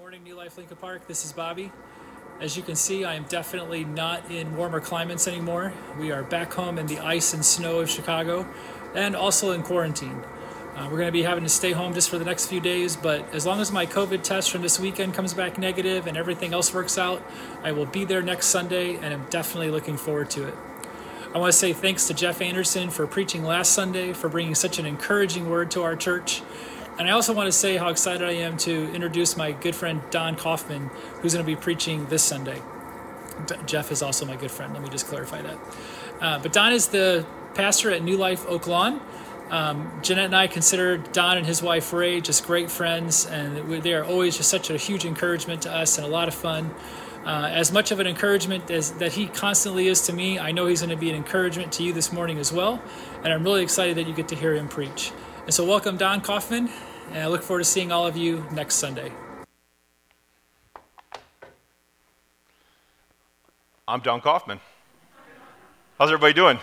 morning, New Life Lincoln Park. This is Bobby. As you can see, I am definitely not in warmer climates anymore. We are back home in the ice and snow of Chicago and also in quarantine. Uh, we're going to be having to stay home just for the next few days, but as long as my COVID test from this weekend comes back negative and everything else works out, I will be there next Sunday and I'm definitely looking forward to it. I want to say thanks to Jeff Anderson for preaching last Sunday, for bringing such an encouraging word to our church. And I also want to say how excited I am to introduce my good friend Don Kauffman, who's going to be preaching this Sunday. D- Jeff is also my good friend. Let me just clarify that. Uh, but Don is the pastor at New Life Oak Lawn. Um, Jeanette and I consider Don and his wife Ray just great friends, and they are always just such a huge encouragement to us and a lot of fun. Uh, as much of an encouragement as that he constantly is to me, I know he's going to be an encouragement to you this morning as well, and I'm really excited that you get to hear him preach. And so, welcome Don Kauffman, and I look forward to seeing all of you next Sunday. I'm Don Kauffman. How's everybody doing?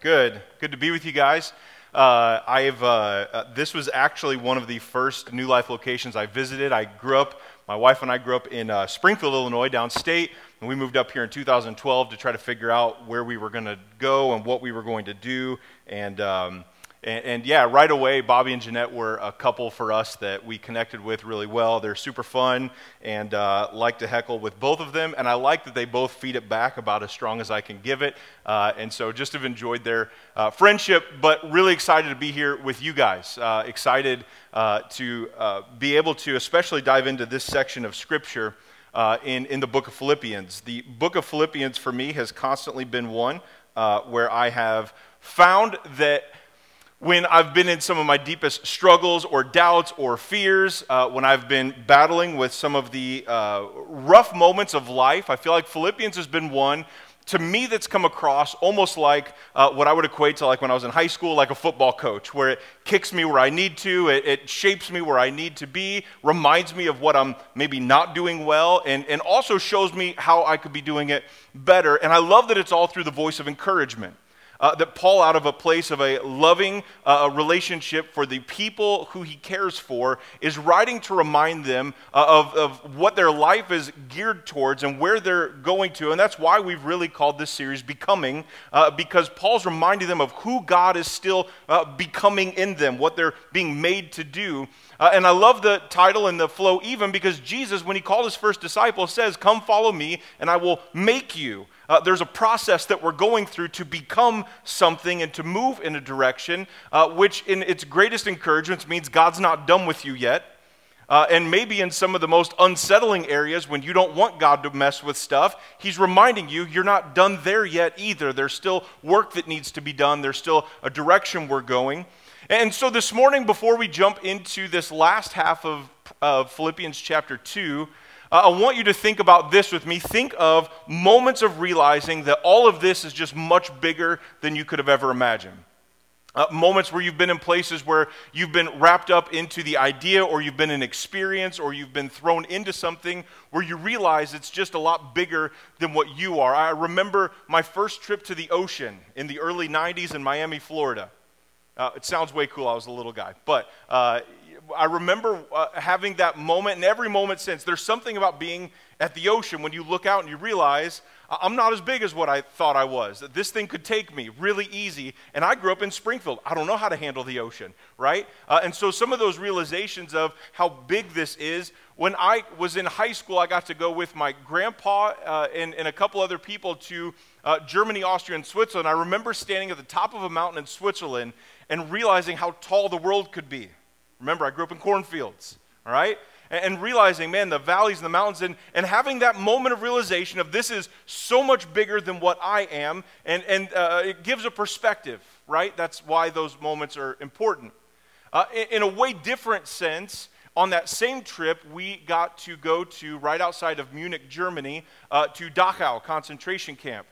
Good. Good to be with you guys. Uh, I've, uh, uh, this was actually one of the first New Life locations I visited. I grew up, my wife and I grew up in uh, Springfield, Illinois, downstate, and we moved up here in 2012 to try to figure out where we were going to go and what we were going to do. And um, and, and, yeah, right away, Bobby and Jeanette were a couple for us that we connected with really well. They're super fun and uh, like to heckle with both of them. And I like that they both feed it back about as strong as I can give it. Uh, and so just have enjoyed their uh, friendship, but really excited to be here with you guys. Uh, excited uh, to uh, be able to especially dive into this section of Scripture. in, in the book of Philippians. The book of Philippians for me has constantly been one where I have found that when I've been in some of my deepest struggles or doubts or fears, uh, when I've been battling with some of the uh, rough moments of life, I feel like Philippians has been one to me that's come across almost like uh, what I would equate to like when I was in high school, like a football coach, where it kicks me where I need to, it, it shapes me where I need to be, reminds me of what I'm maybe not doing well, and, and also shows me how I could be doing it better. And I love that it's all through the voice of encouragement uh, that Paul, out of a place of a loving uh, relationship for the people who he cares for, is writing to remind them uh, of, of what their life is geared towards and where they're going to. And that's why we've really called this series Becoming, uh, because Paul's reminding them of who God is still uh, becoming in them, what they're being made to do. Uh, and I love the title and the flow even because Jesus, when he called his first disciple, says, Come follow me, and I will make you. Uh, there's a process that we're going through to become something and to move in a direction, uh, which in its greatest encouragements means God's not done with you yet. Uh, and maybe in some of the most unsettling areas when you don't want God to mess with stuff, He's reminding you you're not done there yet either. There's still work that needs to be done, there's still a direction we're going. And so this morning, before we jump into this last half of, of Philippians chapter 2, uh, I want you to think about this with me. Think of moments of realizing that all of this is just much bigger than you could have ever imagined. Uh, moments where you've been in places where you've been wrapped up into the idea, or you've been an experience, or you've been thrown into something where you realize it's just a lot bigger than what you are. I remember my first trip to the ocean in the early 90s in Miami, Florida. Uh, it sounds way cool. I was a little guy. But uh, I remember uh, having that moment, and every moment since. There's something about being at the ocean when you look out and you realize I'm not as big as what I thought I was. This thing could take me really easy. And I grew up in Springfield. I don't know how to handle the ocean, right? Uh, and so some of those realizations of how big this is. When I was in high school, I got to go with my grandpa uh, and, and, a couple other people to uh, Germany, Austria, and Switzerland. I remember standing at the top of a mountain in Switzerland and realizing how tall the world could be. Remember, I grew up in cornfields, all right? And, realizing, man, the valleys and the mountains, and, and having that moment of realization of this is so much bigger than what I am, and, and uh, it gives a perspective, right? That's why those moments are important. Uh, in, in a way different sense, on that same trip, we got to go to right outside of Munich, Germany, uh, to Dachau concentration camp.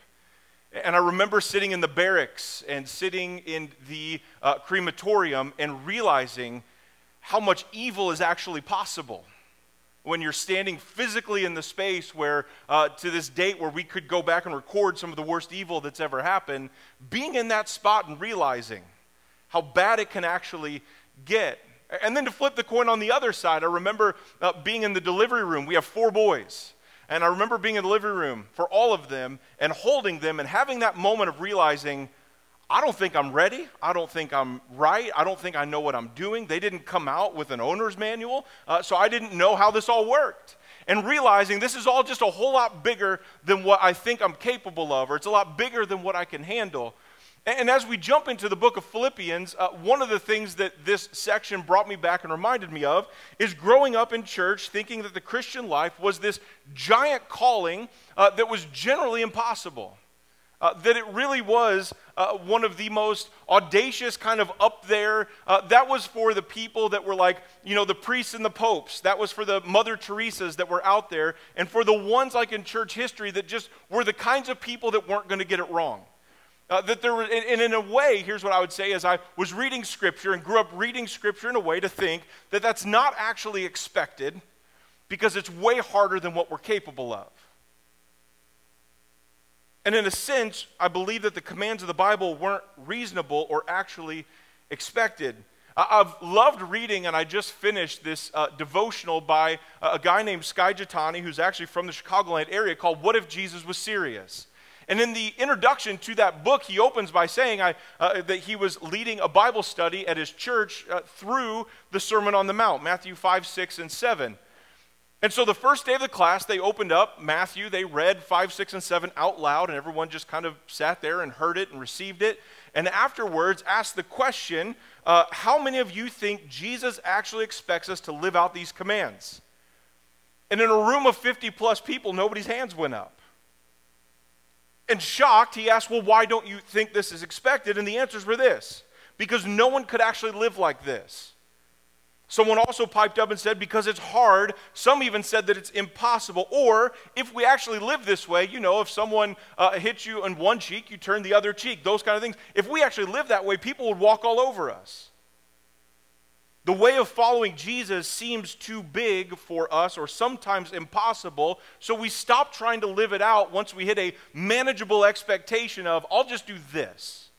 And I remember sitting in the barracks and sitting in the uh, crematorium and realizing how much evil is actually possible when you're standing physically in the space where, uh, to this date, where we could go back and record some of the worst evil that's ever happened, being in that spot and realizing how bad it can actually get. And then to flip the coin on the other side, I remember uh, being in the delivery room. We have four boys. And I remember being in the living room for all of them and holding them and having that moment of realizing, I don't think I'm ready. I don't think I'm right. I don't think I know what I'm doing. They didn't come out with an owner's manual, uh, so I didn't know how this all worked. And realizing this is all just a whole lot bigger than what I think I'm capable of, or it's a lot bigger than what I can handle. And as we jump into the book of Philippians, uh, one of the things that this section brought me back and reminded me of is growing up in church thinking that the Christian life was this giant calling uh, that was generally impossible. Uh, that it really was uh, one of the most audacious, kind of up there. Uh, that was for the people that were like, you know, the priests and the popes. That was for the Mother Teresa's that were out there. And for the ones like in church history that just were the kinds of people that weren't going to get it wrong. Uh, that there and in a way, here's what I would say: as I was reading Scripture and grew up reading Scripture in a way to think that that's not actually expected, because it's way harder than what we're capable of. And in a sense, I believe that the commands of the Bible weren't reasonable or actually expected. I've loved reading, and I just finished this uh, devotional by a guy named Skye Jethani, who's actually from the Chicagoland area, called What If Jesus Was Serious? And in the introduction to that book, he opens by saying I, uh, that he was leading a Bible study at his church uh, through the Sermon on the Mount, Matthew 5, 6, and 7. And so the first day of the class, they opened up Matthew, they read 5, 6, and 7 out loud, and everyone just kind of sat there and heard it and received it. And afterwards, asked the question uh, How many of you think Jesus actually expects us to live out these commands? And in a room of 50 plus people, nobody's hands went up. And shocked, he asked, Well, why don't you think this is expected? And the answers were this because no one could actually live like this. Someone also piped up and said, Because it's hard. Some even said that it's impossible. Or if we actually live this way, you know, if someone uh, hits you on one cheek, you turn the other cheek, those kind of things. If we actually live that way, people would walk all over us. The way of following Jesus seems too big for us or sometimes impossible, so we stop trying to live it out once we hit a manageable expectation of, I'll just do this.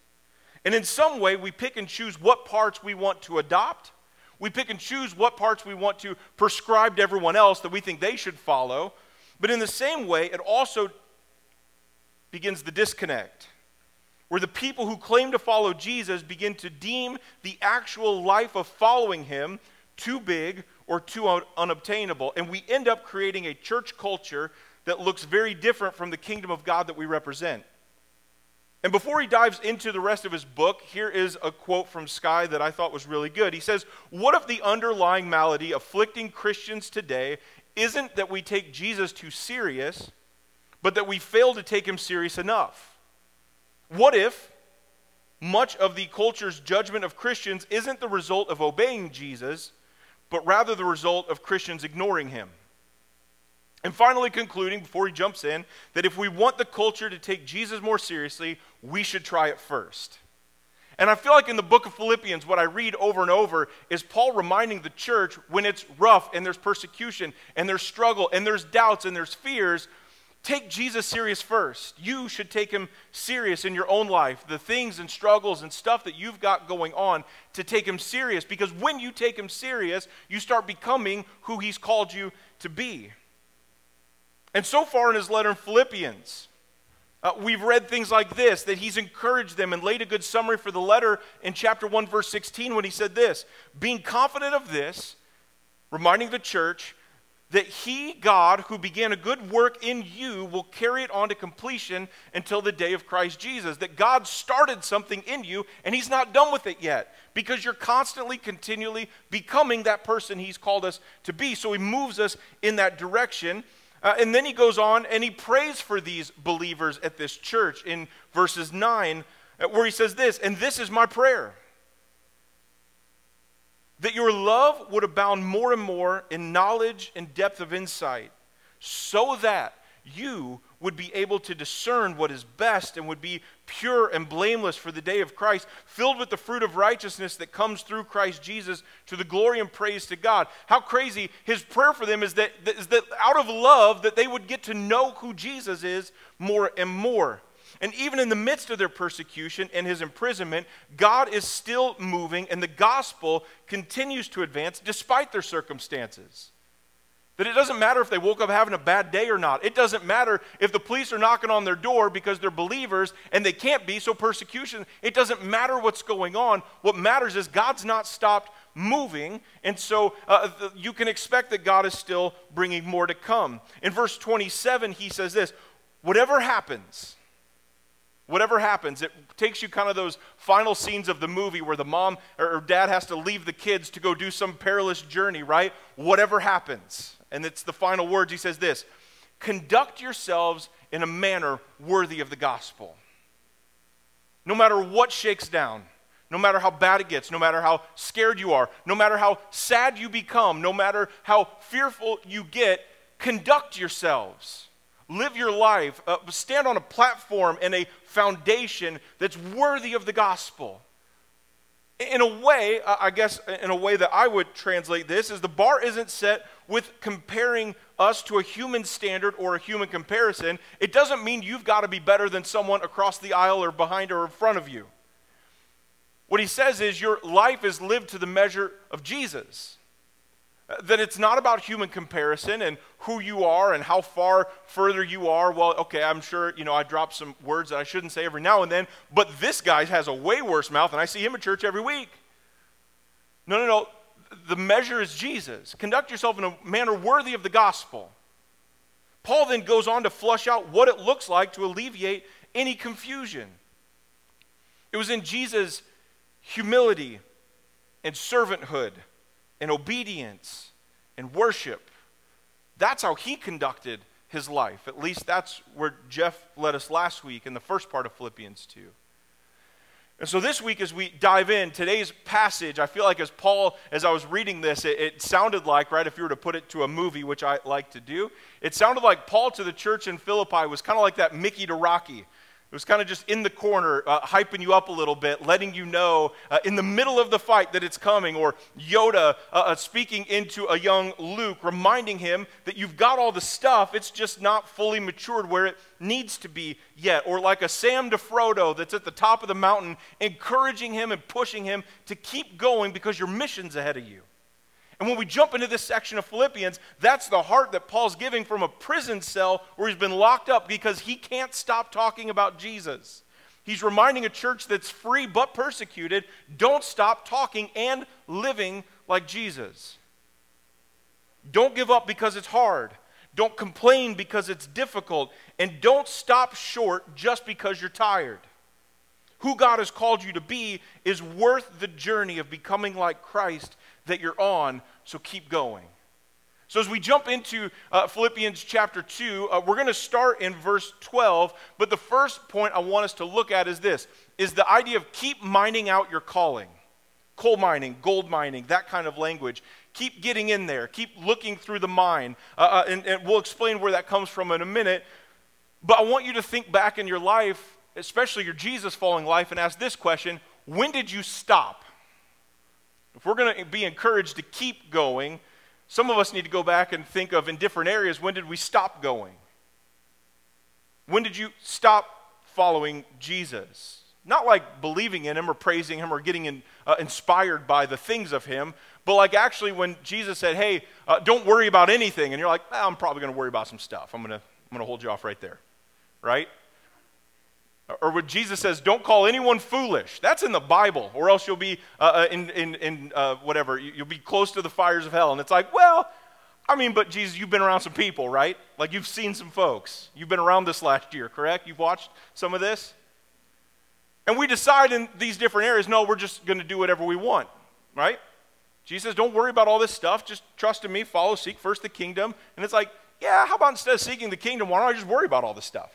And in some way, we pick and choose what parts we want to adopt. We pick and choose what parts we want to prescribe to everyone else that we think they should follow. But in the same way, it also begins the disconnect where the people who claim to follow Jesus begin to deem the actual life of following him too big or too un- unobtainable. And we end up creating a church culture that looks very different from the kingdom of God that we represent. And before he dives into the rest of his book, here is a quote from Skye that I thought was really good. He says, What if the underlying malady afflicting Christians today isn't that we take Jesus too serious, but that we fail to take him serious enough? What if much of the culture's judgment of Christians isn't the result of obeying Jesus, but rather the result of Christians ignoring him? And finally, concluding before he jumps in, that if we want the culture to take Jesus more seriously, we should try it first. And I feel like in the book of Philippians, what I read over and over is Paul reminding the church when it's rough and there's persecution and there's struggle and there's doubts and there's fears, Take Jesus serious first. You should take him serious in your own life, the things and struggles and stuff that you've got going on, to take him serious. Because when you take him serious, you start becoming who he's called you to be. And so far in his letter in Philippians, uh, we've read things like this that he's encouraged them and laid a good summary for the letter in chapter 1, verse 16, when he said this Being confident of this, reminding the church, that he, God, who began a good work in you, will carry it on to completion until the day of Christ Jesus. That God started something in you and he's not done with it yet because you're constantly, continually becoming that person he's called us to be. So he moves us in that direction. Uh, and then he goes on and he prays for these believers at this church in verses 9, uh, where he says this, and this is my prayer that your love would abound more and more in knowledge and depth of insight, so that you would be able to discern what is best and would be pure and blameless for the day of Christ, filled with the fruit of righteousness that comes through Christ Jesus to the glory and praise to God. How crazy his prayer for them is that, is that out of love that they would get to know who Jesus is more and more. And even in the midst of their persecution and his imprisonment, God is still moving and the gospel continues to advance despite their circumstances. That it doesn't matter if they woke up having a bad day or not. It doesn't matter if the police are knocking on their door because they're believers and they can't be, so persecution. It doesn't matter what's going on. What matters is God's not stopped moving, and so uh, you can expect that God is still bringing more to come. In verse 27, he says this Whatever happens, whatever happens, it takes you kind of those final scenes of the movie where the mom or dad has to leave the kids to go do some perilous journey, right? Whatever happens and it's the final words. He says this Conduct yourselves in a manner worthy of the gospel. No matter what shakes down, no matter how bad it gets, no matter how scared you are, no matter how sad you become, no matter how fearful you get, conduct yourselves. Live your life. Uh, stand on a platform and a foundation that's worthy of the gospel. In a way, I guess, in a way that I would translate this, is the bar isn't set with comparing us to a human standard or a human comparison, it doesn't mean you've got to be better than someone across the aisle or behind or in front of you. What he says is your life is lived to the measure of Jesus. That it's not about human comparison and who you are and how far further you are. Well, okay, I'm sure, you know, I drop some words that I shouldn't say every now and then, but this guy has a way worse mouth and I see him at church every week. No, no, no the measure is Jesus. Conduct yourself in a manner worthy of the gospel. Paul then goes on to flush out what it looks like to alleviate any confusion. It was in Jesus' humility and servanthood and obedience and worship. That's how he conducted his life. At least that's where Jeff led us last week in the first part of Philippians 2. And so this week, as we dive in, today's passage, I feel like as Paul, as I was reading this, it, it, sounded like, right, if you were to put it to a movie, which I like to do, it sounded like Paul to the church in Philippi was kind of like that Mickey to Rocky. It was kind of just in the corner, uh, hyping you up a little bit, letting you know uh, in the middle of the fight that it's coming, or Yoda uh, uh, speaking into a young Luke, reminding him that you've got all the stuff, it's just not fully matured where it needs to be yet. Or like a Sam to Frodo that's at the top of the mountain, encouraging him and pushing him to keep going because your mission's ahead of you. And when we jump into this section of Philippians, that's the heart that Paul's giving from a prison cell where he's been locked up because he can't stop talking about Jesus. He's reminding a church that's free but persecuted don't stop talking and living like Jesus. Don't give up because it's hard. Don't complain because it's difficult. And don't stop short just because you're tired. Who God has called you to be is worth the journey of becoming like Christ that you're on, so keep going. So, as we jump into uh, Philippians chapter 2, uh, we're going to start in verse 12. But the first point I want us to look at is this is the idea of keep mining out your calling. Coal mining, gold mining, that kind of language. Keep getting in there. Keep looking through the mine. Uh, uh and, and we'll explain where that comes from in a minute. But I want you to think back in your life, especially your Jesus following life, and ask this question When did you stop? If we're going to be encouraged to keep going, some of us need to go back and think of in different areas when did we stop going? When did you stop following Jesus? Not like believing in him or praising him or getting in, uh, inspired by the things of him, but like actually when Jesus said, hey, uh, don't worry about anything, and you're like, ah, I'm probably going to worry about some stuff. I'm going I'm going to hold you off right there, right? Or what Jesus says, don't call anyone foolish. That's in the Bible, or else you'll be uh, uh, in, in, in uh, whatever, you'll be close to the fires of hell. And it's like, well, I mean, but Jesus, you've been around some people, right? Like you've seen some folks. You've been around this last year, correct? You've watched some of this? And we decide in these different areas, no, we're just going to do whatever we want, right? Jesus says, don't worry about all this stuff. Just trust in me, follow, seek first the kingdom. And it's like, yeah, how about instead of seeking the kingdom, why don't I just worry about all this stuff?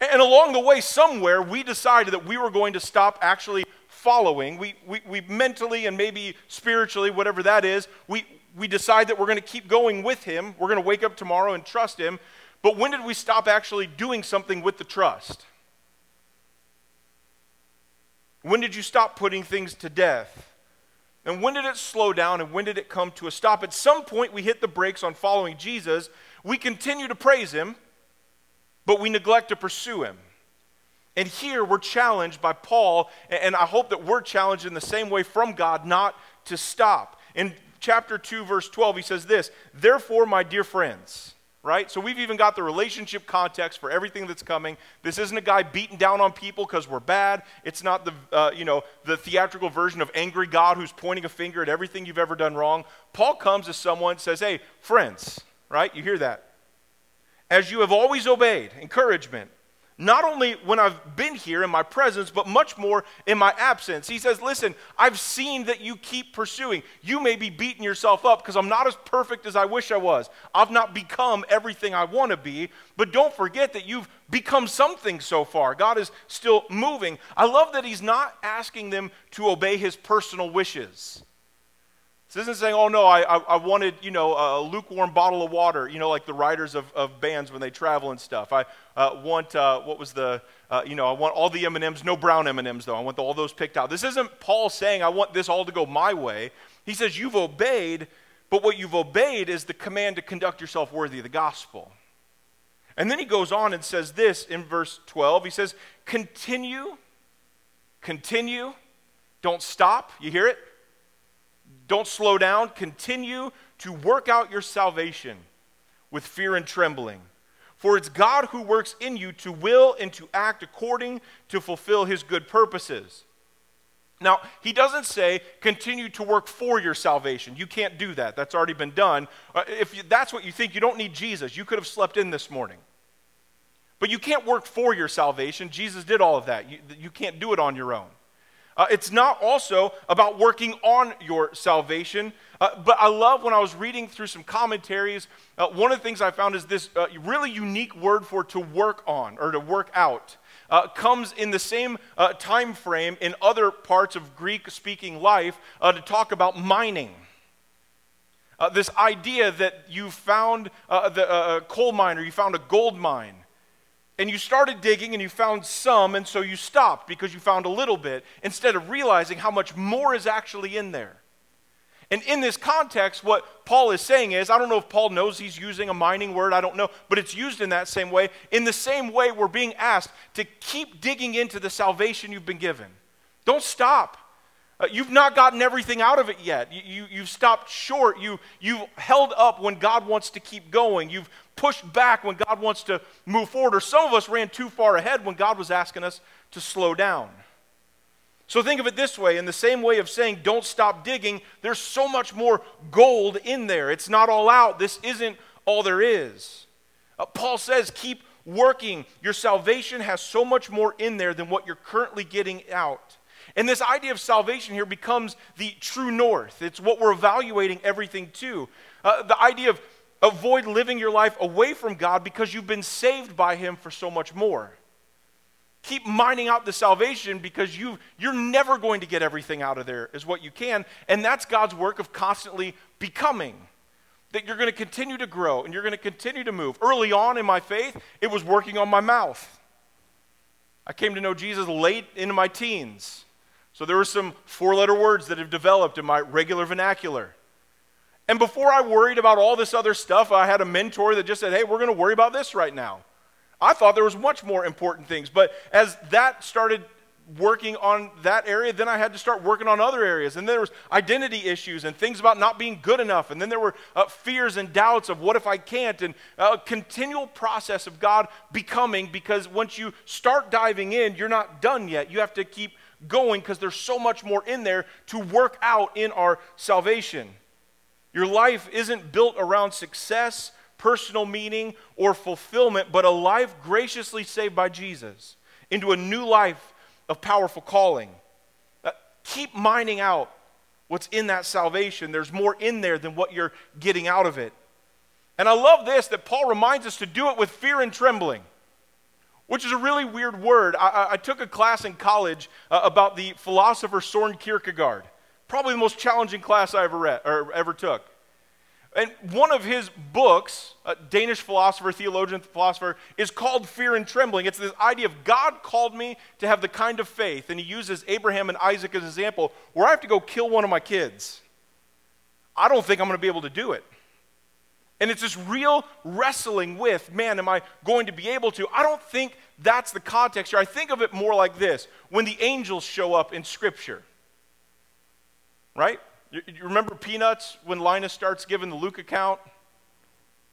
And along the way, somewhere, we decided that we were going to stop actually following. We, we, we mentally and maybe spiritually, whatever that is, we, we decide that we're going to keep going with Him. We're going to wake up tomorrow and trust Him. But when did we stop actually doing something with the trust? When did you stop putting things to death? And when did it slow down and when did it come to a stop? At some point, we hit the brakes on following Jesus. We continue to praise Him but we neglect to pursue him. And here we're challenged by Paul, and I hope that we're challenged in the same way from God not to stop. In chapter 2, verse 12, he says this Therefore, my dear friends, right? So we've even got the relationship context for everything that's coming. This isn't a guy beating down on people because we're bad. It's not the, uh, you know, the theatrical version of angry God who's pointing a finger at everything you've ever done wrong. Paul comes as someone says, hey, friends, right? You hear that? As you have always obeyed, encouragement not only when I've been here in my presence, but much more in my absence. He says, Listen, I've seen that you keep pursuing. You may be beating yourself up because I'm not as perfect as I wish I was. I've not become everything I want to be, but don't forget that you've become something so far. God is still moving. I love that He's not asking them to obey His personal wishes. This isn't saying, oh no, I, I, wanted, you know, a lukewarm bottle of water, you know, like the riders of, of bands when they travel and stuff. I uh, want, uh, what was the, uh, you know, I want all the M&Ms, no brown M&Ms though. I want the, all those picked out. This isn't Paul saying, I want this all to go my way. He says, you've obeyed, but what you've obeyed is the command to conduct yourself worthy of the gospel. And then he goes on and says this in verse 12. He says, continue, continue, don't stop. You hear it? Don't slow down. Continue to work out your salvation with fear and trembling. For it's God who works in you to will and to act according to fulfill his good purposes. Now, he doesn't say continue to work for your salvation. You can't do that. That's already been done. Uh, if you, that's what you think, you don't need Jesus. You could have slept in this morning. But you can't work for your salvation. Jesus did all of that. You, you can't do it on your own. Uh, it's not also about working on your salvation. Uh, but I love when I was reading through some commentaries, uh, one of the things I found is this uh, really unique word for to work on or to work out. Uh, comes in the same uh, time frame in other parts of Greek speaking life to talk about mining. this idea that you found the, coal mine or you found a gold mine, and you started digging and you found some, and so you stopped because you found a little bit instead of realizing how much more is actually in there. And in this context, what Paul is saying is I don't know if Paul knows he's using a mining word, I don't know, but it's used in that same way. In the same way, we're being asked to keep digging into the salvation you've been given. Don't stop. Uh, you've not gotten everything out of it yet. You, you, you've stopped short. You, you've held up when God wants to keep going. You've pushed back when God wants to move forward. Or some of us ran too far ahead when God was asking us to slow down. So think of it this way in the same way of saying, don't stop digging, there's so much more gold in there. It's not all out. This isn't all there is. Uh, Paul says, keep working. Your salvation has so much more in there than what you're currently getting out. And this idea of salvation here becomes the true north. It's what we're evaluating everything to. Uh, the idea of avoid living your life away from God because you've been saved by Him for so much more. Keep mining out the salvation because you, you're never going to get everything out of there, is what you can. And that's God's work of constantly becoming. That you're going to continue to grow and you're going to continue to move. Early on in my faith, it was working on my mouth. I came to know Jesus late into my teens. So there were some four letter words that have developed in my regular vernacular. And before I worried about all this other stuff, I had a mentor that just said, hey, we're going to worry about this right now. I thought there was much more important things. But as that started working on that area, then I had to start working on other areas. And there was identity issues and things about not being good enough. And then there were uh, fears and doubts of what if I can't, and a continual process of God becoming. Because once you start diving in, you're not done yet. You have to keep going because there's so much more in there to work out in our salvation. Your life isn't built around success, personal meaning, or fulfillment, but a life graciously saved by Jesus into a new life of powerful calling. Uh, keep mining out what's in that salvation. There's more in there than what you're getting out of it. And I love this that Paul reminds us to do it with fear and trembling, which is a really weird word. I, I took a class in college uh, about the philosopher Soren Kierkegaard. Probably the most challenging class I ever read or ever took. And one of his books, a Danish philosopher, theologian, philosopher, is called Fear and Trembling. It's this idea of God called me to have the kind of faith, and he uses Abraham and Isaac as an example, where I have to go kill one of my kids. I don't think I'm going to be able to do it. And it's this real wrestling with, man, am I going to be able to? I don't think that's the context here. I think of it more like this when the angels show up in Scripture, right? You, you remember Peanuts when Linus starts giving the Luke account?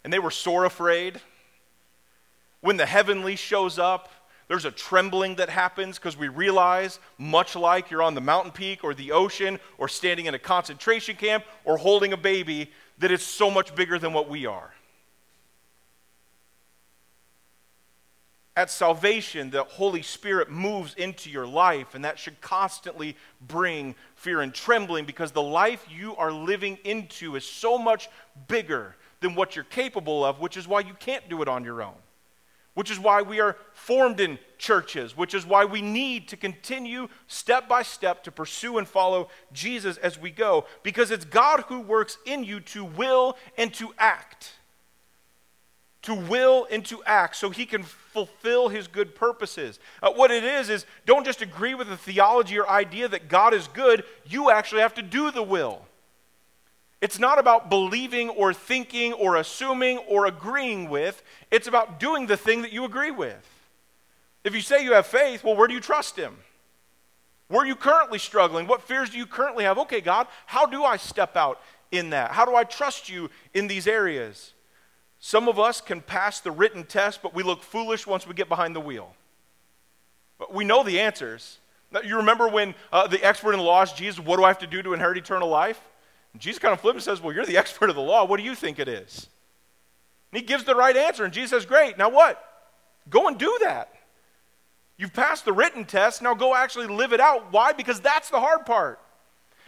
And they were sore afraid. When the heavenly shows up, there's a trembling that happens because we realize, much like you're on the mountain peak or the ocean or standing in a concentration camp or holding a baby, that it's so much bigger than what we are. At salvation, the Holy Spirit moves into your life, and that should constantly bring fear and trembling because the life you are living into is so much bigger than what you're capable of, which is why you can't do it on your own which is why we are formed in churches, which is why we need to continue step by step to pursue and follow Jesus as we go, because it's God who works in you to will and to act. To will and to act so he can fulfill his good purposes. Uh, what it is, is don't just agree with the theology or idea that God is good, you actually have to do the will. It's not about believing or thinking or assuming or agreeing with. It's about doing the thing that you agree with. If you say you have faith, well, where do you trust Him? Where are you currently struggling? What fears do you currently have? Okay, God, how do I step out in that? How do I trust you in these areas? Some of us can pass the written test, but we look foolish once we get behind the wheel. But we know the answers. You remember when uh, the expert in the law asked Jesus, What do I have to do to inherit eternal life? And Jesus kind of flips and says, Well, you're the expert of the law. What do you think it is? And he gives the right answer. And Jesus says, Great. Now what? Go and do that. You've passed the written test. Now go actually live it out. Why? Because that's the hard part.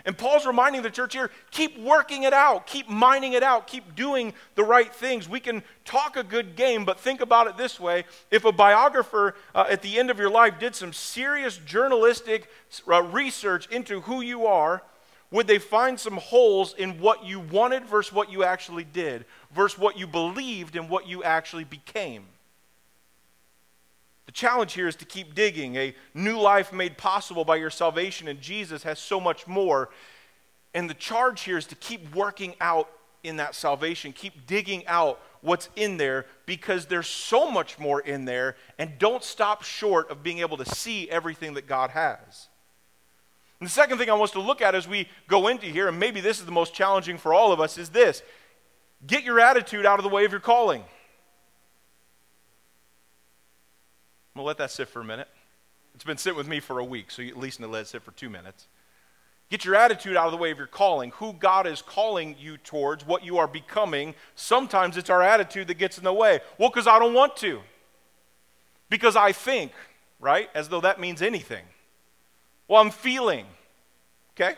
And Paul's reminding the church here keep working it out, keep mining it out, keep doing the right things. We can talk a good game, but think about it this way if a biographer uh, at the end of your life did some serious journalistic uh, research into who you are, would they find some holes in what you wanted versus what you actually did, versus what you believed and what you actually became? Challenge here is to keep digging. A new life made possible by your salvation in Jesus has so much more. And the charge here is to keep working out in that salvation, keep digging out what's in there because there's so much more in there, and don't stop short of being able to see everything that God has. And the second thing I want us to look at as we go into here, and maybe this is the most challenging for all of us, is this get your attitude out of the way of your calling. I'm going to let that sit for a minute. It's been sitting with me for a week, so you at least need to let it sit for two minutes. Get your attitude out of the way of your calling, who God is calling you towards, what you are becoming. Sometimes it's our attitude that gets in the way. Well, because I don't want to. Because I think, right? As though that means anything. Well, I'm feeling. Okay?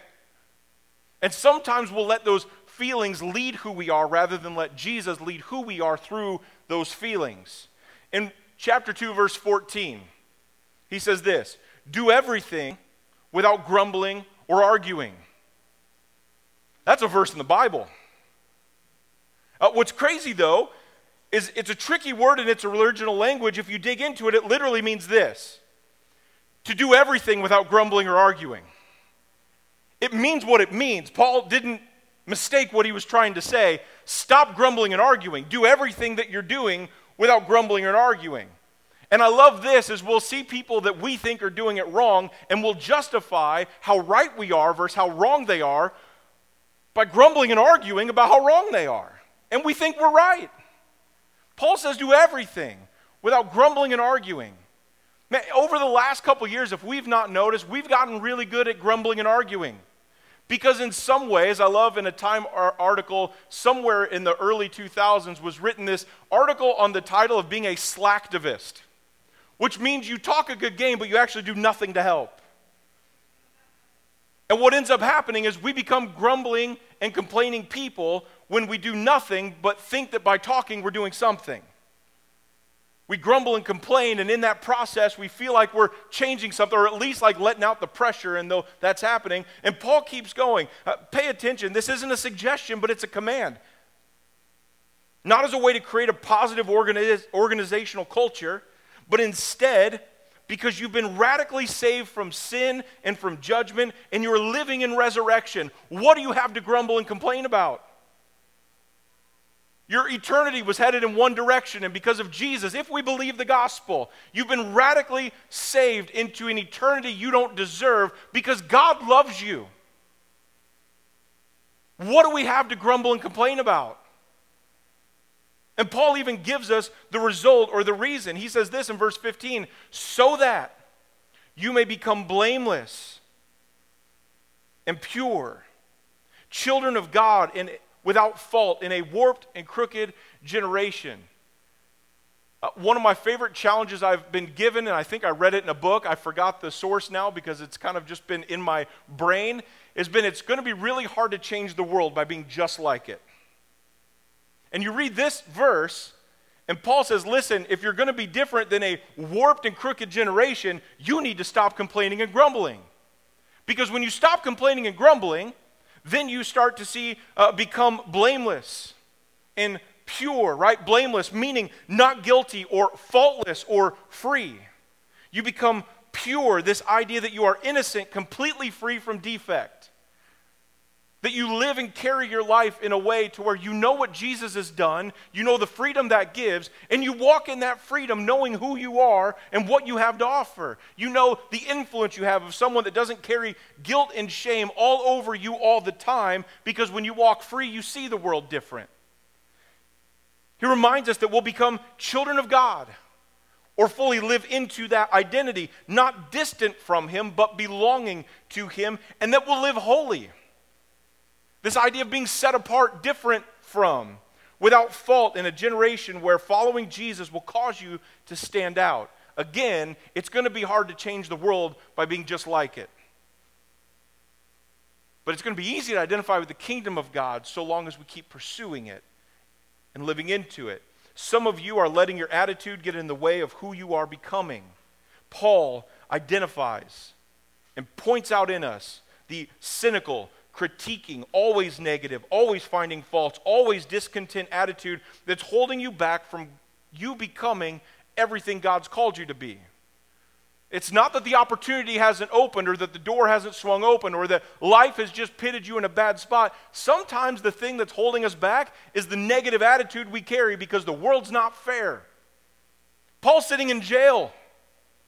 And sometimes we'll let those feelings lead who we are rather than let Jesus lead who we are through those feelings. In chapter 2, verse 14, he says this Do everything without grumbling or arguing. That's a verse in the Bible. Uh, what's crazy, though, is it's a tricky word in its original language. If you dig into it, it literally means this to do everything without grumbling or arguing. It means what it means. Paul didn't mistake what he was trying to say. Stop grumbling and arguing. Do everything that you're doing without grumbling and arguing. And I love this is we'll see people that we think are doing it wrong and we'll justify how right we are versus how wrong they are by grumbling and arguing about how wrong they are. And we think we're right. Paul says do everything without grumbling and arguing. Man, over the last couple years, if we've not noticed, we've gotten really good at grumbling and arguing. Because in some ways, I love in a Time article somewhere in the early 2000s was written this article on the title of being a slacktivist, which means you talk a good game, but you actually do nothing to help. And what ends up happening is we become grumbling and complaining people when we do nothing but think that by talking we're doing something. We grumble and complain, and in that process, we feel like we're changing something, or at least like letting out the pressure, and though that's happening. And Paul keeps going. Uh, pay attention. This isn't a suggestion, but it's a command. Not as a way to create a positive organiz- organizational culture, but instead, because you've been radically saved from sin and from judgment, and you're living in resurrection. What do you have to grumble and complain about? Your eternity was headed in one direction, and because of Jesus, if we believe the gospel, you've been radically saved into an eternity you don't deserve because God loves you. What do we have to grumble and complain about? And Paul even gives us the result or the reason. He says this in verse 15 so that you may become blameless and pure, children of God and without fault in a warped and crooked generation. Uh, one of my favorite challenges I've been given, and I think I read it in a book, I forgot the source now because it's kind of just been in my brain, has been it's going to be really hard to change the world by being just like it. And you read this verse, and Paul says, listen, if you're going to be different than a warped and crooked generation, you need to stop complaining and grumbling. Because when you stop complaining and grumbling, then you start to see uh, become blameless and pure, right? Blameless, meaning not guilty or faultless or free. You become pure, this idea that you are innocent, completely free from defect. That you live and carry your life in a way to where you know what Jesus has done, you know the freedom that gives, and you walk in that freedom knowing who you are and what you have to offer. You know the influence you have of someone that doesn't carry guilt and shame all over you all the time because when you walk free, you see the world different. He reminds us that we'll become children of God or fully live into that identity, not distant from Him, but belonging to Him, and that we'll live holy. This idea of being set apart, different from, without fault in a generation where following Jesus will cause you to stand out. Again, it's going to be hard to change the world by being just like it. But it's going to be easy to identify with the kingdom of God so long as we keep pursuing it and living into it. Some of you are letting your attitude get in the way of who you are becoming. Paul identifies and points out in us the cynical, critiquing, always negative, always finding faults, always discontent attitude that's holding you back from you becoming everything God's called you to be. It's not that the opportunity hasn't opened or that the door hasn't swung open or that life has just pitted you in a bad spot. Sometimes the thing that's holding us back is the negative attitude we carry because the world's not fair. Paul's sitting in jail.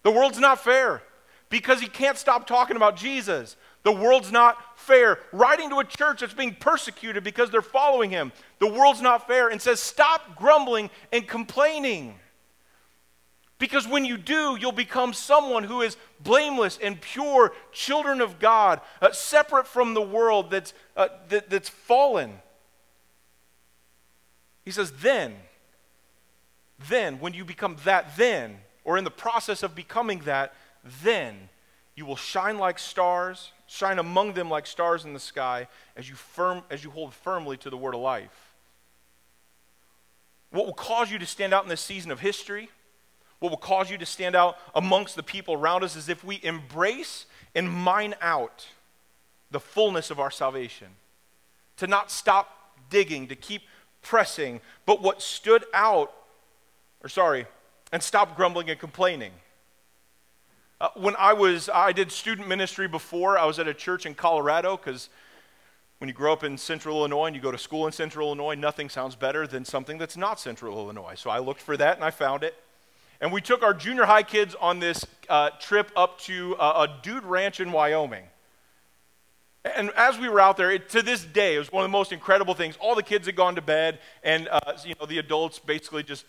The world's not fair because he can't stop talking about Jesus. The world's not fair. Writing to a church that's being persecuted because they're following him. The world's not fair and says, Stop grumbling and complaining. Because when you do, you'll become someone who is blameless and pure, children of God, uh, separate from the world that's, uh, that, that's fallen. He says, then, then, when you become that, then, or in the process of becoming that, then you will shine like stars shine among them like stars in the sky as you, firm, as you hold firmly to the word of life. What will cause you to stand out in this season of history, what will cause you to stand out amongst the people around us is if we embrace and mine out the fullness of our salvation. To not stop digging, to keep pressing, but what stood out, or sorry, and stop grumbling and complaining. Uh, when I was, I did student ministry before. I was at a church in Colorado because when you grow up in central Illinois and you go to school in central Illinois, nothing sounds better than something that's not central Illinois. So I looked for that and I found it. And we took our junior high kids on this uh, trip up to uh, a dude ranch in Wyoming. And as we were out there, it, to this day, it was one of the most incredible things. All the kids had gone to bed, and uh, you know the adults basically just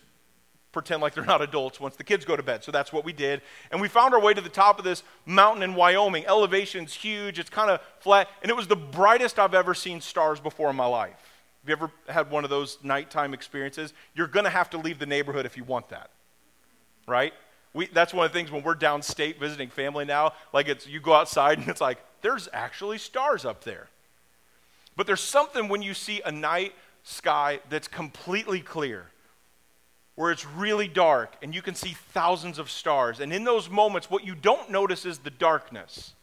pretend like they're not adults once the kids go to bed. So that's what we did. And we found our way to the top of this mountain in Wyoming. Elevation's huge, it's kind of flat, and it was the brightest I've ever seen stars before in my life. Have you ever had one of those nighttime experiences? You're going to have to leave the neighborhood if you want that, right? We, that's one of the things when we're downstate visiting family now. Like it's you go outside and it's like there's actually stars up there. But there's something when you see a night sky that's completely clear where it's really dark and you can see thousands of stars. And in those moments, what you don't notice is the darkness.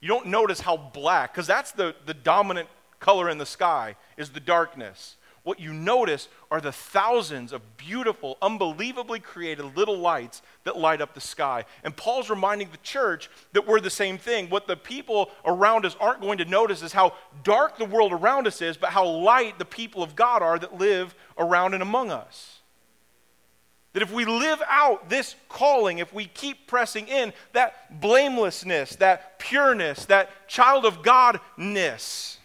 You don't notice how black, because that's the, the dominant color in the sky, is the darkness. what you notice are the thousands of beautiful, unbelievably created little lights that light up the sky. And Paul's reminding the church that we're the same thing. What the people around us aren't going to notice is how dark the world around us is, but how light the people of God are that live around and among us. That if we live out this calling, if we keep pressing in, that blamelessness, that pureness, that child of Godness,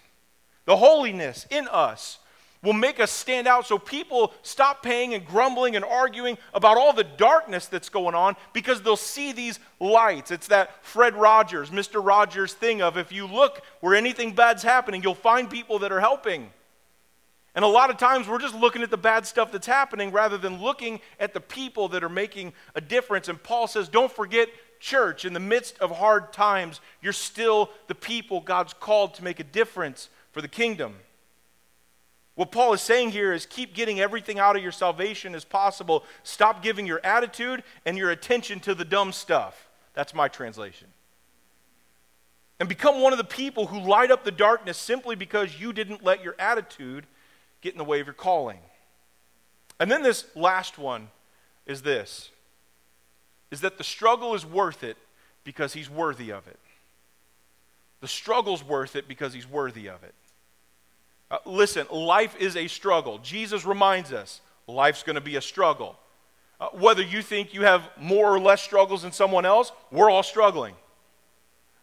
the holiness in us will make us stand out so people stop paying and grumbling and arguing about all the darkness that's going on because they'll see these lights. It's that Fred Rogers, Mr. Rogers thing of if you look where anything bad's happening, you'll find people that are helping. And a lot of times we're just looking at the bad stuff that's happening rather than looking at the people that are making a difference. And Paul says, don't forget, church, in the midst of hard times, you're still the people God's called to make a difference for the kingdom. What Paul is saying here is keep getting everything out of your salvation as possible. Stop giving your attitude and your attention to the dumb stuff. That's my translation. And become one of the people who light up the darkness simply because you didn't let your attitude get in the way of your calling. And then this last one is this is that the struggle is worth it because he's worthy of it. The struggle's worth it because he's worthy of it. Uh, listen, life is a struggle. Jesus reminds us life's going to be a struggle. Uh, whether you think you have more or less struggles than someone else, we're all struggling.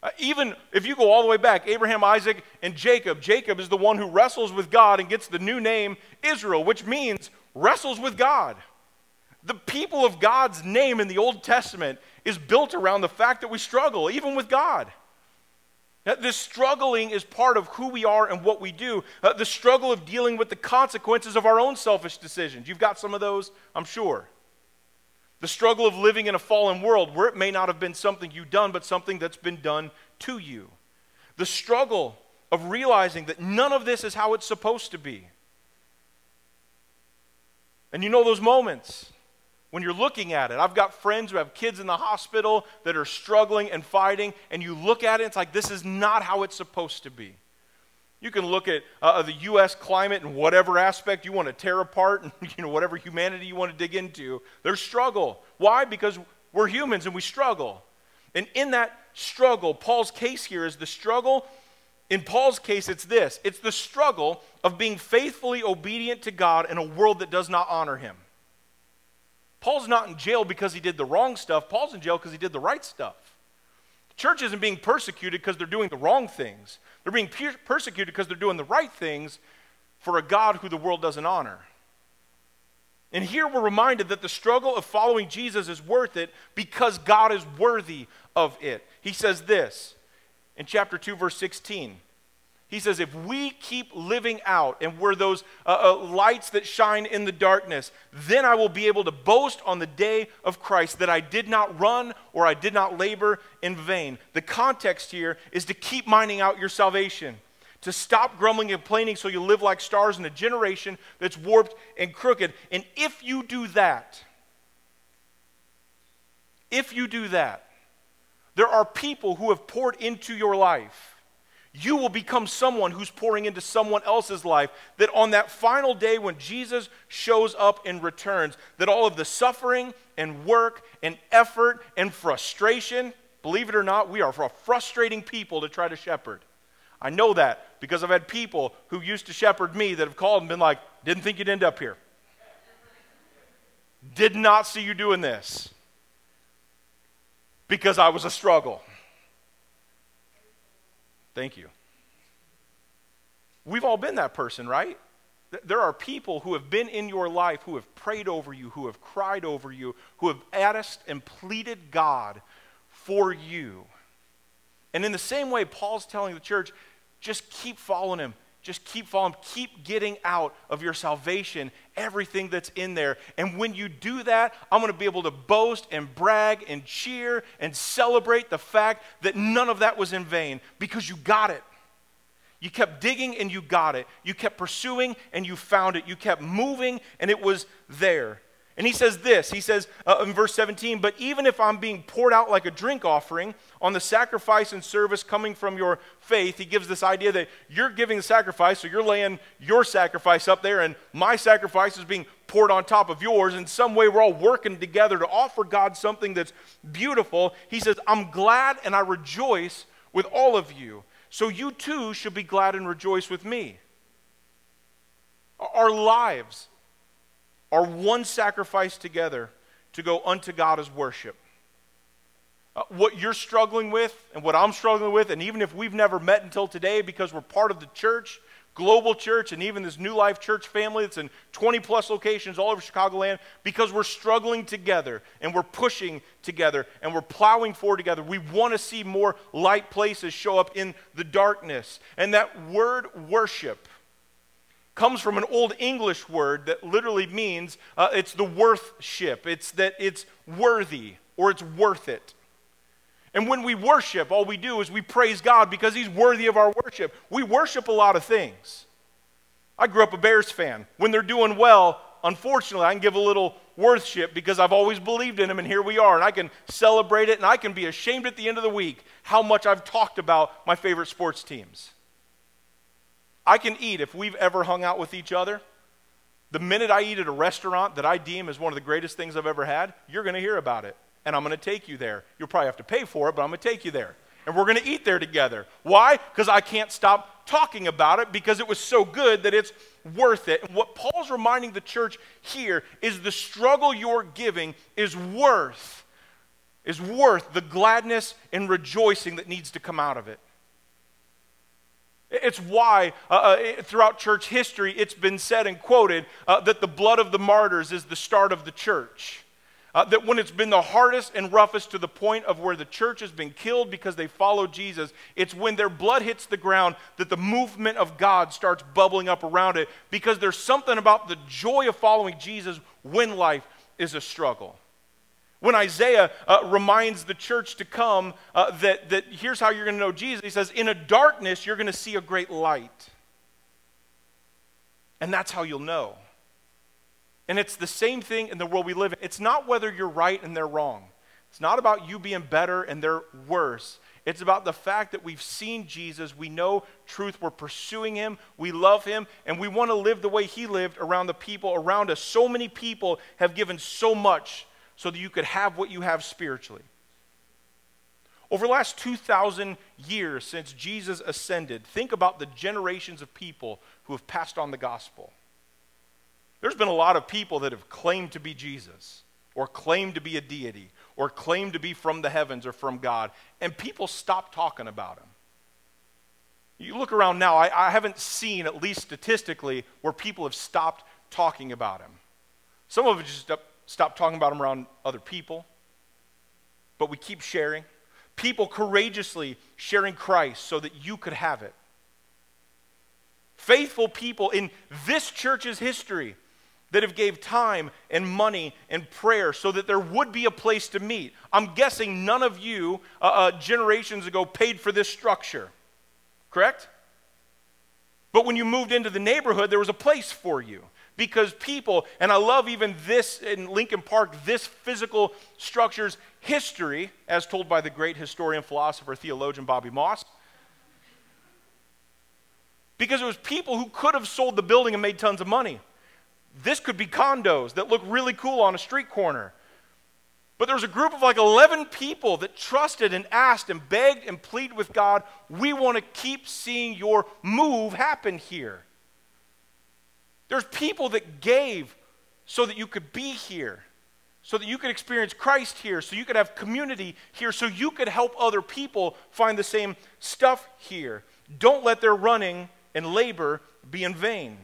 Uh, even if you go all the way back, Abraham, Isaac, and Jacob, Jacob is the one who wrestles with God and gets the new name Israel, which means wrestles with God. The people of God's name in the Old Testament is built around the fact that we struggle, even with God. That this struggling is part of who we are and what we do. Uh, the struggle of dealing with the consequences of our own selfish decisions. You've got some of those, I'm sure. The struggle of living in a fallen world where it may not have been something you've done, but something that's been done to you. The struggle of realizing that none of this is how it's supposed to be. And you know those moments when you're looking at it. I've got friends who have kids in the hospital that are struggling and fighting, and you look at it, it's like this is not how it's supposed to be. You can look at uh, the U.S. climate and whatever aspect you want to tear apart, and you know whatever humanity you want to dig into. There's struggle. Why? Because we're humans and we struggle. And in that struggle, Paul's case here is the struggle. In Paul's case, it's this: it's the struggle of being faithfully obedient to God in a world that does not honor Him. Paul's not in jail because he did the wrong stuff. Paul's in jail because he did the right stuff. The church isn't being persecuted because they're doing the wrong things. They're being persecuted because they're doing the right things for a God who the world doesn't honor. And here we're reminded that the struggle of following Jesus is worth it because God is worthy of it. He says this in chapter 2, verse 16 he says, if we keep living out and we're those uh, uh, lights that shine in the darkness, then I will be able to boast on the day of Christ that I did not run or I did not labor in vain. The context here is to keep mining out your salvation, to stop grumbling and complaining so you live like stars in a generation that's warped and crooked. And if you do that, if you do that, there are people who have poured into your life you will become someone who's pouring into someone else's life. That on that final day when Jesus shows up and returns, that all of the suffering and work and effort and frustration, believe it or not, we are a frustrating people to try to shepherd. I know that because I've had people who used to shepherd me that have called and been like, didn't think you'd end up here. Did not see you doing this because I was a struggle. Thank you. We've all been that person, right? There are people who have been in your life who have prayed over you, who have cried over you, who have asked and pleaded God for you. And in the same way, Paul's telling the church just keep following him, just keep following, keep getting out of your salvation everything that's in there. And when you do that, I'm going to be able to boast and brag and cheer and celebrate the fact that none of that was in vain because you got it. You kept digging and you got it. You kept pursuing and you found it. You kept moving and it was there. And he says this He says uh, in verse 17, But even if I'm being poured out like a drink offering on the sacrifice and service coming from your faith, he gives this idea that you're giving the sacrifice, so you're laying your sacrifice up there, and my sacrifice is being poured on top of yours. In some way, we're all working together to offer God something that's beautiful. He says, I'm glad and I rejoice with all of you. So you too should be glad and rejoice with me. Our lives are one sacrifice together to go unto God as worship. Uh, what you're struggling with and what I'm struggling with, and even if we've never met until today because we're part of the church, global church, and even this New Life Church family that's in 20 plus locations all over Chicagoland, because we're struggling together and we're pushing together and we're plowing forward together. We want to see more light places show up in the darkness. And that word worship comes from an old English word that literally means uh, it's the worthship. It's that it's worthy or it's worth it. And when we worship, all we do is we praise God because He's worthy of our worship. We worship a lot of things. I grew up a Bears fan. When they're doing well, unfortunately, I can give a little worship because I've always believed in them, and here we are. And I can celebrate it, and I can be ashamed at the end of the week how much I've talked about my favorite sports teams. I can eat if we've ever hung out with each other. The minute I eat at a restaurant that I deem as one of the greatest things I've ever had, you're going to hear about it. And I'm going to take you there. You'll probably have to pay for it, but I'm going to take you there. And we're going to eat there together. Why? Because I can't stop talking about it because it was so good that it's worth it. And what Paul's reminding the church here is the struggle you're giving is worth is worth the gladness and rejoicing that needs to come out of it. It's why uh, uh, throughout church history it's been said and quoted uh, that the blood of the martyrs is the start of the church. Uh, that when it's been the hardest and roughest to the point of where the church has been killed because they followed Jesus, it's when their blood hits the ground that the movement of God starts bubbling up around it because there's something about the joy of following Jesus when life is a struggle. When Isaiah uh, reminds the church to come uh, that, that here's how you're going to know Jesus, he says, In a darkness, you're going to see a great light. And that's how you'll know. And it's the same thing in the world we live in. It's not whether you're right and they're wrong, it's not about you being better and they're worse. It's about the fact that we've seen Jesus, we know truth, we're pursuing him, we love him, and we want to live the way he lived around the people around us. So many people have given so much so that you could have what you have spiritually. Over the last 2,000 years since Jesus ascended, think about the generations of people who have passed on the gospel. There's been a lot of people that have claimed to be Jesus, or claimed to be a deity, or claimed to be from the heavens or from God, and people stopped talking about him. You look around now, I, I haven't seen, at least statistically, where people have stopped talking about him. Some of it just stop talking about them around other people, but we keep sharing. People courageously sharing Christ so that you could have it. Faithful people in this church's history that have gave time and money and prayer so that there would be a place to meet. I'm guessing none of you uh, uh, generations ago paid for this structure, correct? But when you moved into the neighborhood, there was a place for you because people, and I love even this in Lincoln Park, this physical structure's history, as told by the great historian, philosopher, theologian Bobby Moss. Because it was people who could have sold the building and made tons of money. This could be condos that look really cool on a street corner. But there was a group of like 11 people that trusted and asked and begged and pleaded with God, we want to keep seeing your move happen here. There's people that gave so that you could be here, so that you could experience Christ here, so you could have community here, so you could help other people find the same stuff here. Don't let their running and labor be in vain.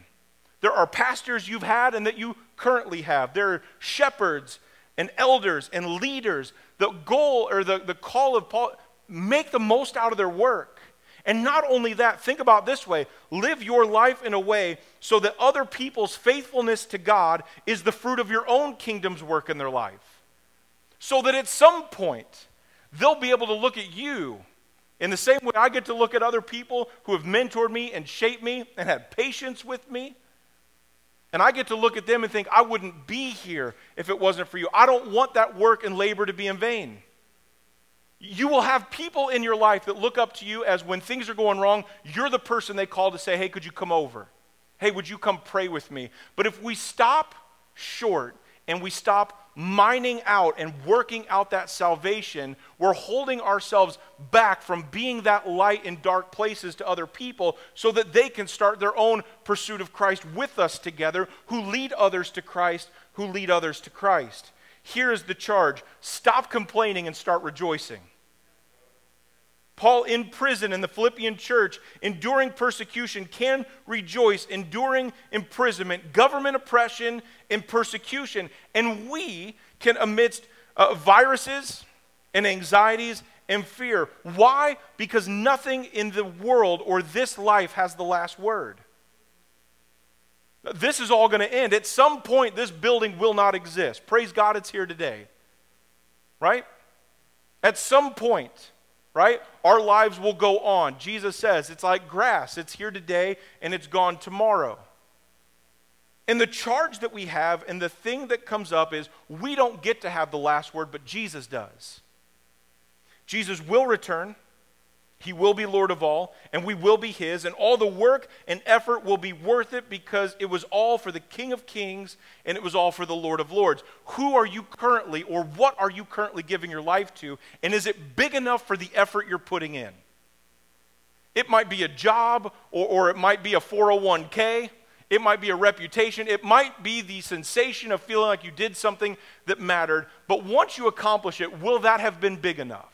There are pastors you've had and that you currently have. There are shepherds and elders and leaders. The goal or the, the call of Paul, make the most out of their work. And not only that, think about this way live your life in a way so that other people's faithfulness to God is the fruit of your own kingdom's work in their life. So that at some point, they'll be able to look at you in the same way I get to look at other people who have mentored me and shaped me and had patience with me. And I get to look at them and think, I wouldn't be here if it wasn't for you. I don't want that work and labor to be in vain. You will have people in your life that look up to you as when things are going wrong, you're the person they call to say, Hey, could you come over? Hey, would you come pray with me? But if we stop short and we stop mining out and working out that salvation, we're holding ourselves back from being that light in dark places to other people so that they can start their own pursuit of Christ with us together, who lead others to Christ, who lead others to Christ. Here is the charge stop complaining and start rejoicing. Paul in prison in the Philippian church, enduring persecution, can rejoice, enduring imprisonment, government oppression, and persecution. And we can, amidst uh, viruses and anxieties and fear. Why? Because nothing in the world or this life has the last word. This is all going to end. At some point, this building will not exist. Praise God, it's here today. Right? At some point right? Our lives will go on. Jesus says it's like grass, it's here today and it's gone tomorrow. And the charge that we have and the thing that comes up is we don't get to have the last word, but Jesus does. Jesus will return. He will be Lord of all, and we will be His, and all the work and effort will be worth it because it was all for the King of Kings and it was all for the Lord of Lords. Who are you currently, or what are you currently giving your life to, and is it big enough for the effort you're putting in? It might be a job, or, or it might be a 401k, it might be a reputation, it might be the sensation of feeling like you did something that mattered, but once you accomplish it, will that have been big enough?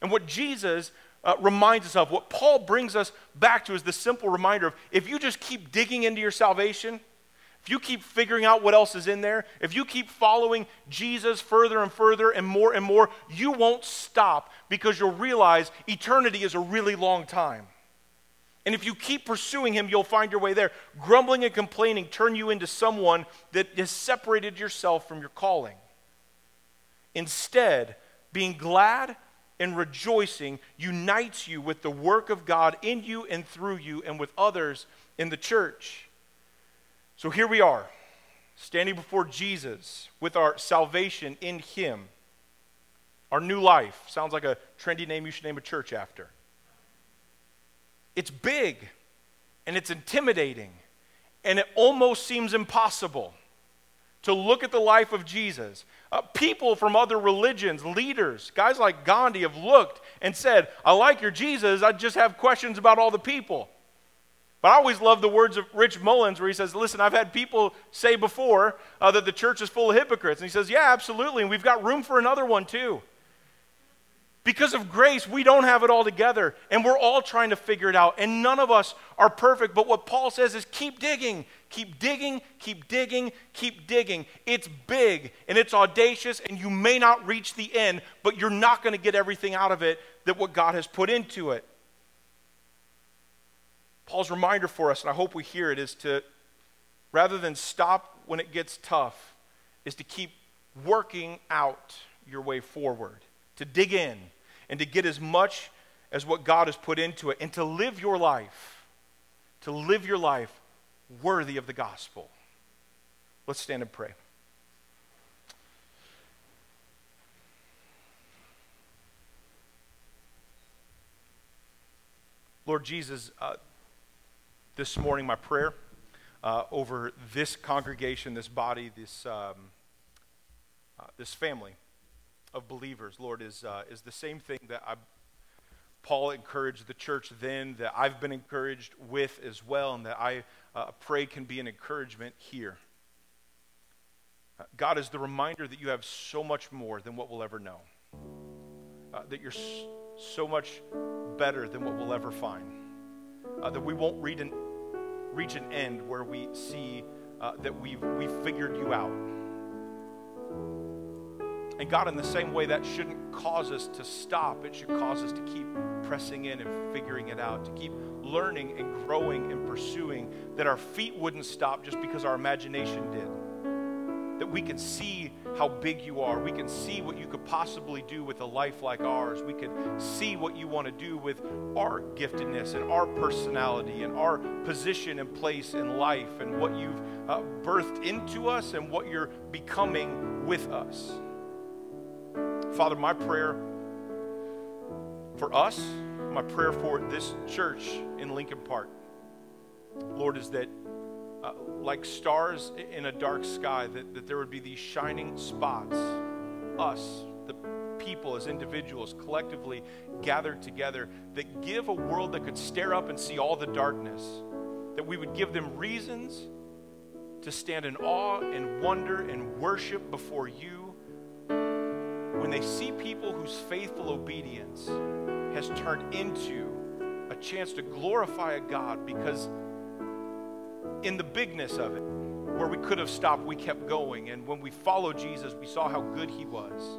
And what Jesus uh, reminds us of, what Paul brings us back to, is the simple reminder of if you just keep digging into your salvation, if you keep figuring out what else is in there, if you keep following Jesus further and further and more and more, you won't stop because you'll realize eternity is a really long time. And if you keep pursuing him, you'll find your way there. Grumbling and complaining turn you into someone that has separated yourself from your calling. Instead, being glad and rejoicing unites you with the work of God in you and through you and with others in the church. So here we are, standing before Jesus with our salvation in Him. Our new life sounds like a trendy name you should name a church after. It's big and it's intimidating and it almost seems impossible to look at the life of Jesus. Uh, people from other religions, leaders, guys like Gandhi have looked and said, I like your Jesus, I just have questions about all the people. But I always love the words of Rich Mullins where he says, Listen, I've had people say before uh, that the church is full of hypocrites. And he says, Yeah, absolutely. And we've got room for another one too. Because of grace, we don't have it all together, and we're all trying to figure it out, and none of us are perfect. But what Paul says is keep digging, keep digging, keep digging, keep digging. It's big and it's audacious, and you may not reach the end, but you're not going to get everything out of it that what God has put into it. Paul's reminder for us, and I hope we hear it, is to rather than stop when it gets tough, is to keep working out your way forward to dig in and to get as much as what God has put into it and to live your life, to live your life worthy of the gospel. Let's stand and pray. Lord Jesus, uh, this morning, my prayer uh, over this congregation, this body, this, um, uh, this family of believers, Lord, is, uh, is the same thing that I, Paul encouraged the church then, that I've been encouraged with as well, and that I uh, pray can be an encouragement here. Uh, God is the reminder that you have so much more than what we'll ever know, uh, that you're so much better than what we'll ever find, uh, that we won't read an, reach an end where we see uh, that we've, we've figured you out and God, in the same way, that shouldn't cause us to stop. It should cause us to keep pressing in and figuring it out, to keep learning and growing and pursuing, that our feet wouldn't stop just because our imagination did. that we can see how big you are. We can see what you could possibly do with a life like ours. We can see what you want to do with our giftedness and our personality and our position and place in life and what you've uh, birthed into us and what you're becoming with us. Father, my prayer for us, my prayer for this church in Lincoln Park, Lord, is that uh, like stars in a dark sky, that, that there would be these shining spots, us, the people as individuals, collectively gathered together, that give a world that could stare up and see all the darkness, that we would give them reasons to stand in awe and wonder and worship before you when they see people whose faithful obedience has turned into a chance to glorify a God because in the bigness of it, where we could have stopped, we kept going. And when we followed Jesus, we saw how good he was,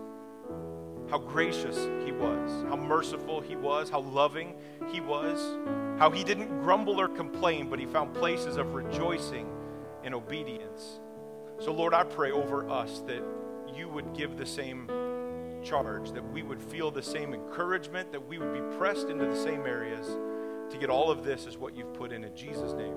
how gracious he was, how merciful he was, how loving he was, how he didn't grumble or complain, but he found places of rejoicing and obedience. So, Lord, I pray over us that you would give the same charge, that we would feel the same encouragement, that we would be pressed into the same areas to get all of this as what you've put in. In Jesus' name.